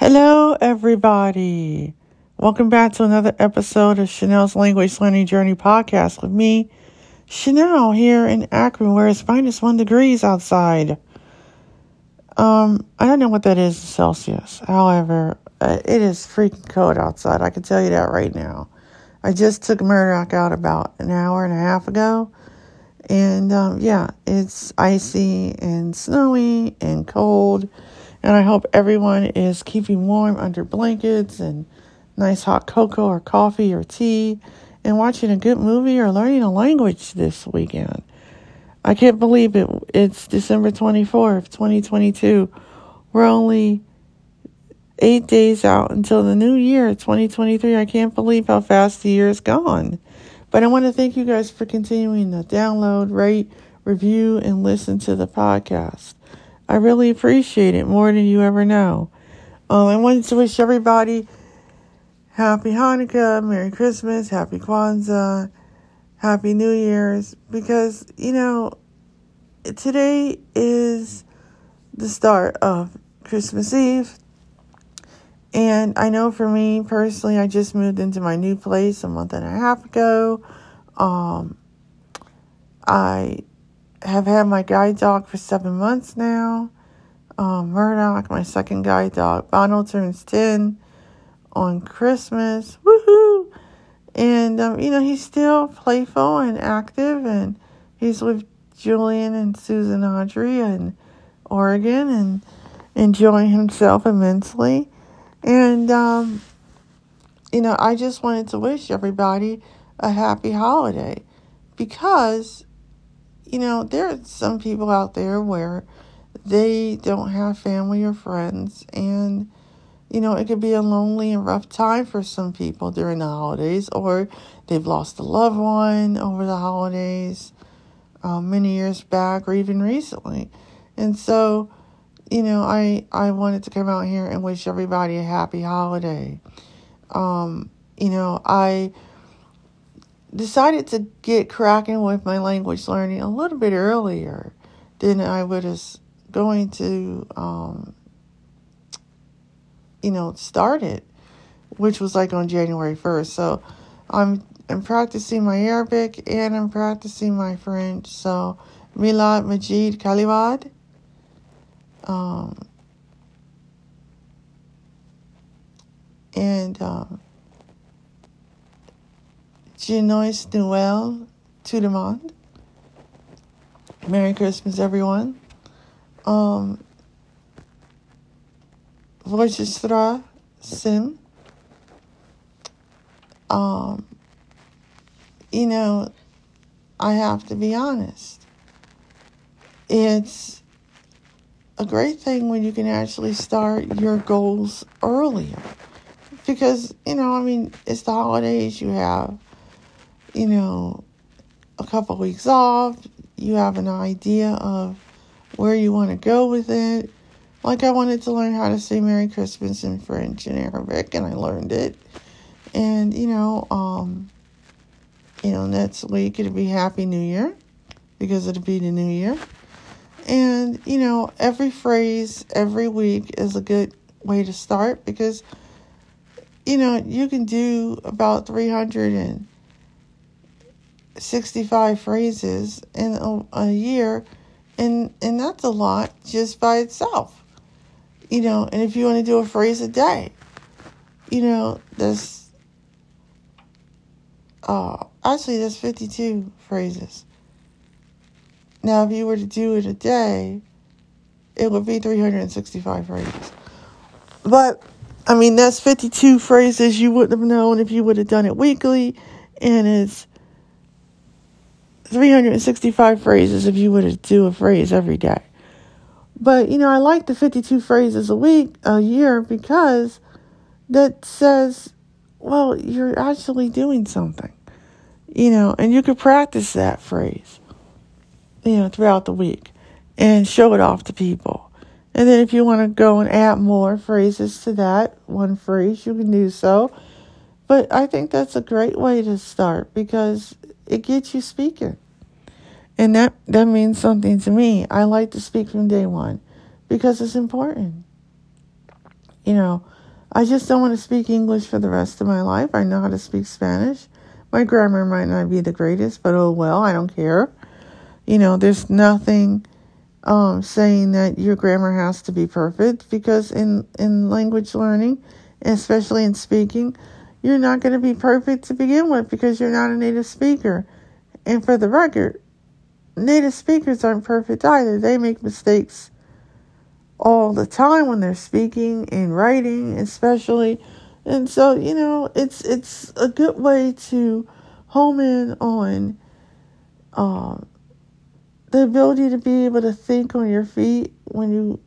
Hello, everybody. Welcome back to another episode of Chenelle's Language Learning Journey podcast with me, Chenelle, here in Akron, where it's minus one degrees outside. Um, I don't know what that is in Celsius. However, uh, it is freaking cold outside. I can tell you that right now. I just took Murdoch out about an hour and a half ago. And um, yeah, it's icy and snowy and cold and I hope everyone is keeping warm under blankets and nice hot cocoa or coffee or tea and watching a good movie or learning a language this weekend. I can't believe it. It's December 24th, 2022. We're only eight days out until the new year, 2023. I can't believe how fast the year is gone. But I want to thank you guys for continuing to download, rate, review, and listen to the podcast. I really appreciate it more than you ever know. Um, I wanted to wish everybody Happy Hanukkah, Merry Christmas, Happy Kwanzaa, Happy New Year's, because, you know, today is the start of Christmas Eve. And I know for me personally, I just moved into my new place a month and a half ago. Um, I have had my guide dog for seven months now. Um, Murdoch, my second guide dog. Bono turns 10 on Christmas. Woohoo! And, um, you know, he's still playful and active, and he's with Julian and Susan Audrey in Oregon and enjoying himself immensely. And, um, you know, I just wanted to wish everybody a happy holiday because you know, there are some people out there where they don't have family or friends, and you know, it could be a lonely and rough time for some people during the holidays, or they've lost a loved one over the holidays um, many years back, or even recently. And so, you know, I I wanted to come out here and wish everybody a happy holiday. Um, you know, I decided to get cracking with my language learning a little bit earlier than I was going to, um, you know, start it, which was like on January 1st. So I'm, I'm practicing my Arabic and I'm practicing my French. So Milad Majid Kaliwad. Um, and um, Joyeux Noël tout le monde. Merry Christmas, everyone. Um, Voicestra Sim. Um, you know, I have to be honest. It's a great thing when you can actually start your goals earlier. Because, you know, I mean, it's the holidays you have you know, a couple weeks off, you have an idea of where you want to go with it. Like I wanted to learn how to say Merry Christmas in French and Arabic, and I learned it. And you know, um, you know, next week it'll be Happy New Year because it'll be the New Year. And you know, every phrase every week is a good way to start because you know you can do about three hundred and 65 phrases in a, a year, and, and that's a lot just by itself. You know, and if you want to do a phrase a day, you know, that's uh, actually that's 52 phrases. Now, if you were to do it a day, it would be 365 phrases. But, I mean, that's 52 phrases you wouldn't have known if you would have done it weekly, and it's 365 phrases if you were to do a phrase every day. But, you know, I like the 52 phrases a week, a year, because that says, well, you're actually doing something, you know, and you could practice that phrase, you know, throughout the week and show it off to people. And then if you want to go and add more phrases to that one phrase, you can do so. But I think that's a great way to start because it gets you speaking. And that, that means something to me. I like to speak from day one because it's important. you know, I just don't want to speak English for the rest of my life. I know how to speak Spanish. My grammar might not be the greatest, but oh well, I don't care. You know, there's nothing um, saying that your grammar has to be perfect because in, in language learning, especially in speaking, you're not going to be perfect to begin with because you're not a native speaker. And for the record, native speakers aren't perfect either. They make mistakes all the time when they're speaking and writing, especially. And so, you know, it's it's a good way to home in on uh, the ability to be able to think on your feet when you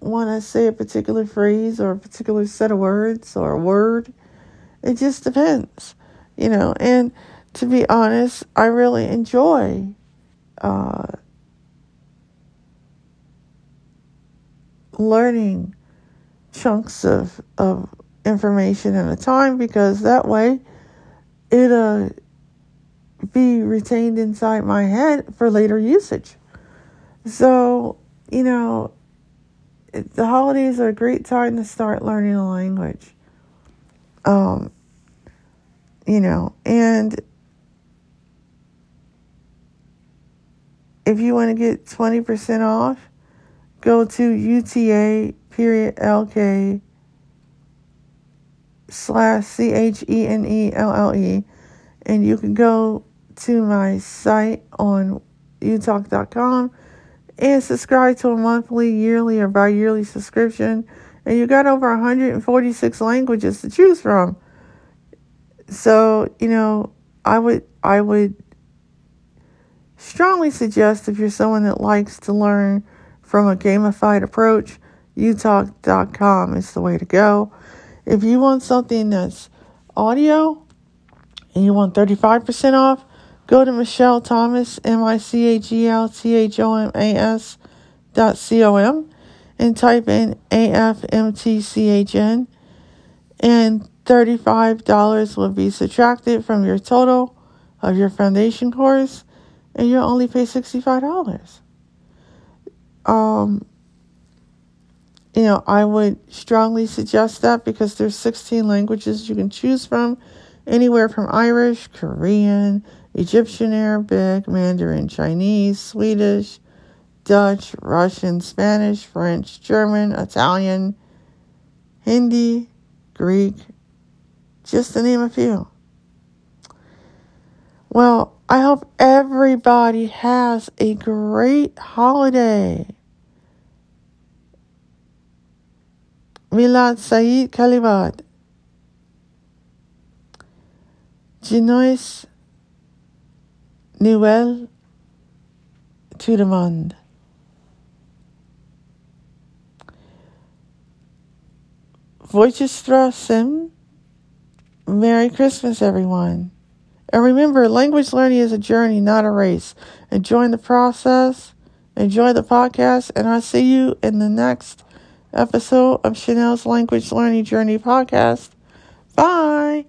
want to say a particular phrase or a particular set of words or a word. It just depends, you know. And to be honest, I really enjoy uh, learning chunks of, of information at a time because that way it'll be retained inside my head for later usage. So, you know, the holidays are a great time to start learning a language. Um, you know, and if you want to get 20% off, go to UTA period LK slash C H E N E L L E and you can go to my site on utalk.com and subscribe to a monthly, yearly, or bi yearly subscription. And you got over 146 languages to choose from. So, you know, I would I would strongly suggest if you're someone that likes to learn from a gamified approach, utalk.com is the way to go. If you want something that's audio and you want 35% off, go to Michel Thomas, M I C H E L T H O M A S dot C O M, and type in A F M T C H N, and $35 will be subtracted from your total of your foundation course, and you'll only pay $65 um, you know, I would strongly suggest that because there's 16 languages you can choose from, anywhere from Irish, Korean, Egyptian Arabic, Mandarin Chinese, Swedish, Dutch, Russian, Spanish, French, German, Italian, Hindi, Greek, just to name a few. Well, I hope everybody has a great holiday. Milad. Joyeux Noël tout le monde. Voichestra Sim. Merry Christmas, everyone. And remember, language learning is a journey, not a race. Enjoy the process, enjoy the podcast, and I'll see you in the next episode of Chenelle's Language Learning Journey podcast. Bye.